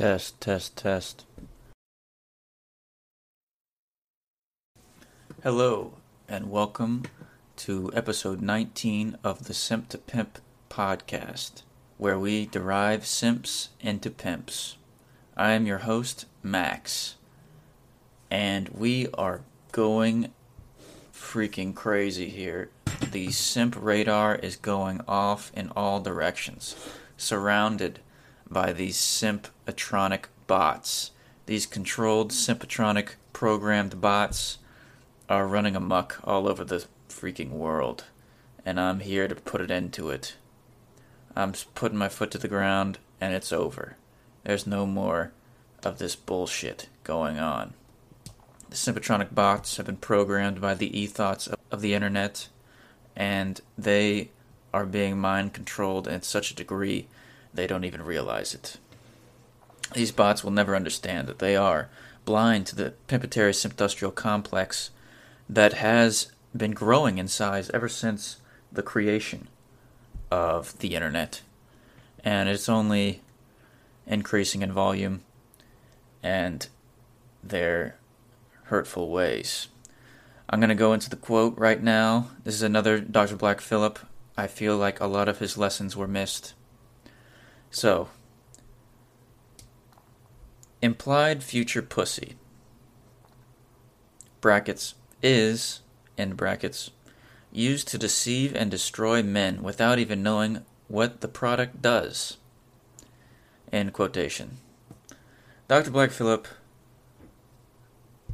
Test, test, test. Hello, and welcome to episode 19 of the Simp to Pimp podcast, where we derive simps into pimps. I am your host, Max, and we are going freaking crazy here. The simp radar is going off in all directions, surrounded by these sympatronic bots. These controlled sympatronic programmed bots are running amuck all over the freaking world, and I'm here to put an end to it. I'm putting my foot to the ground, and it's over. There's no more of this bullshit going on. The sympatronic bots have been programmed by the ethos of the internet, and they are being mind controlled in such a degree they don't even realize it. These bots will never understand that they are blind to the pimpatory industrial complex that has been growing in size ever since the creation of the internet. And it's only increasing in volume and their hurtful ways. I'm going to go into the quote right now. This is another Dr. Black Phillip. I feel like a lot of his lessons were missed. So, implied future pussy brackets is in brackets used to deceive and destroy men without even knowing what the product does end quotation. Dr black phillip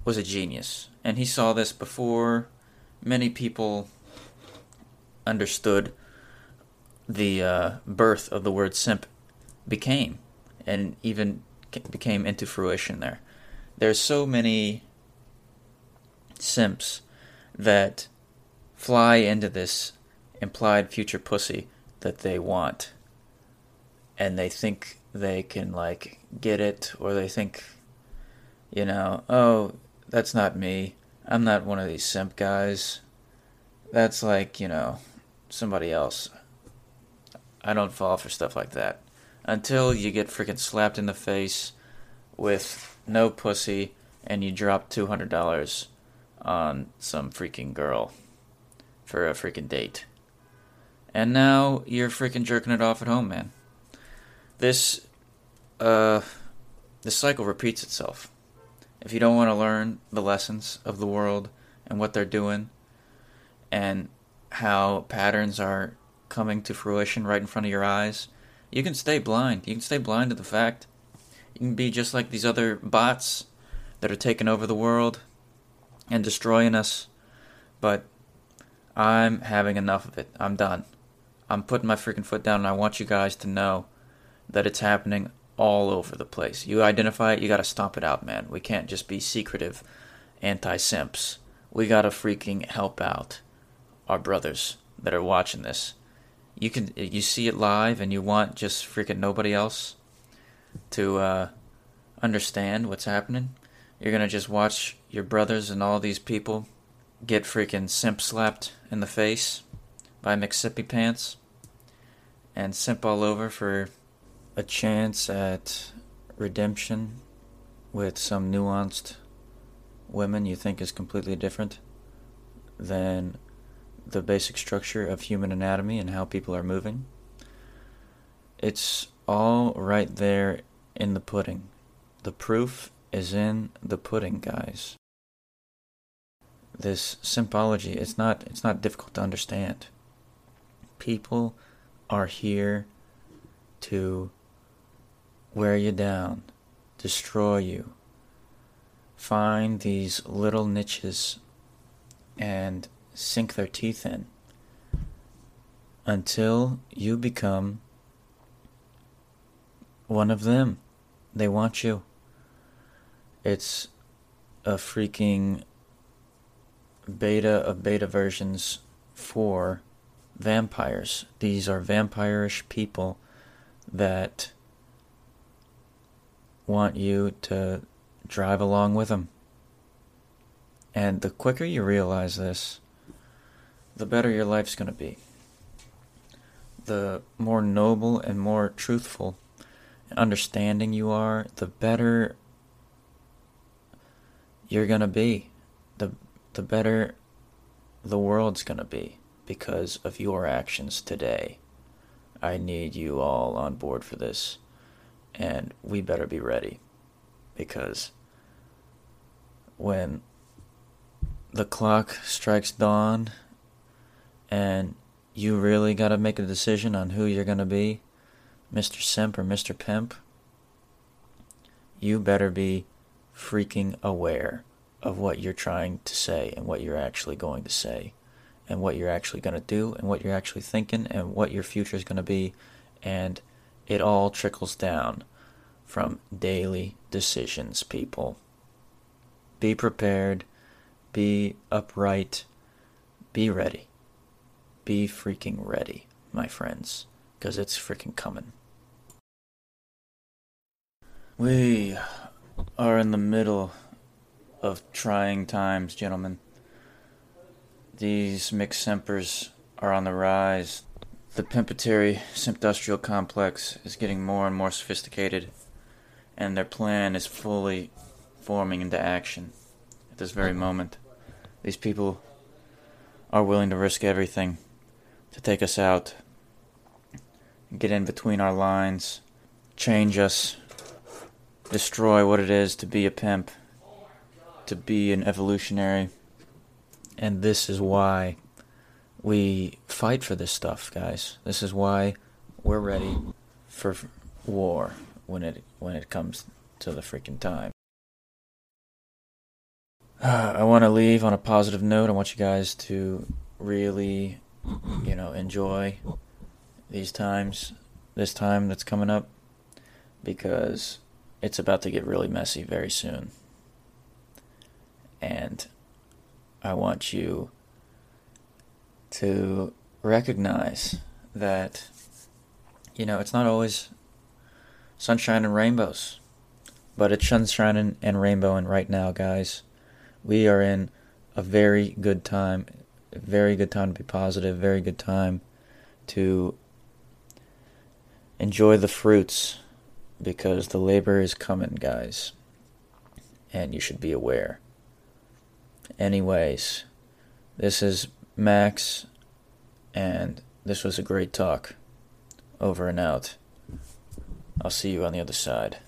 was a genius and he saw this before many people understood the uh, birth of the word simp became and even became into fruition there. There's so many simps that fly into this implied future pussy that they want. And they think they can like get it or they think you know oh that's not me. I'm not one of these simp guys. That's like you know somebody else. I don't fall for stuff like that until you get freaking slapped in the face with no pussy and you drop $200 on some freaking girl for a freaking date. And now you're freaking jerking it off at home, man. This uh the cycle repeats itself. If you don't want to learn the lessons of the world and what they're doing and how patterns are coming to fruition right in front of your eyes, you can stay blind. You can stay blind to the fact. You can be just like these other bots that are taking over the world and destroying us. But I'm having enough of it. I'm done. I'm putting my freaking foot down, and I want you guys to know that it's happening all over the place. You identify it, you gotta stomp it out, man. We can't just be secretive anti simps. We gotta freaking help out our brothers that are watching this you can you see it live and you want just freaking nobody else to uh, understand what's happening, you're gonna just watch your brothers and all these people get freaking simp slapped in the face by McSippy Pants and simp all over for a chance at redemption with some nuanced women you think is completely different than the basic structure of human anatomy and how people are moving. It's all right there in the pudding. The proof is in the pudding, guys. This symbology it's not it's not difficult to understand. People are here to wear you down, destroy you, find these little niches and sink their teeth in until you become one of them. They want you. It's a freaking beta of beta versions for vampires. These are vampirish people that want you to drive along with them. And the quicker you realize this, the better your life's going to be. The more noble and more truthful understanding you are, the better you're going to be. The the better the world's going to be because of your actions today. I need you all on board for this. And we better be ready because when the clock strikes dawn and you really got to make a decision on who you're going to be, Mr. Simp or Mr. Pimp, you better be freaking aware of what you're trying to say and what you're actually going to say and what you're actually going to do and what you're actually thinking and what your future is going to be. And it all trickles down from daily decisions, people. Be prepared, be upright, be ready. Be freaking ready, my friends, because it's freaking coming. We are in the middle of trying times, gentlemen. These mixed simpers are on the rise. The Pimpatory Simpdustrial complex is getting more and more sophisticated, and their plan is fully forming into action at this very moment. These people are willing to risk everything to take us out, get in between our lines, change us, destroy what it is to be a pimp, to be an evolutionary. And this is why we fight for this stuff, guys. This is why we're ready for war when it when it comes to the freaking time. I want to leave on a positive note. I want you guys to really, you know, enjoy these times, this time that's coming up, because it's about to get really messy very soon. And I want you to recognize that, you know, it's not always sunshine and rainbows, but it's sunshine and, and rainbow. And right now, guys, we are in a very good time, very good time to be positive, very good time to enjoy the fruits because the labor is coming, guys, and you should be aware. Anyways, this is Max, and this was a great talk. Over and out. I'll see you on the other side.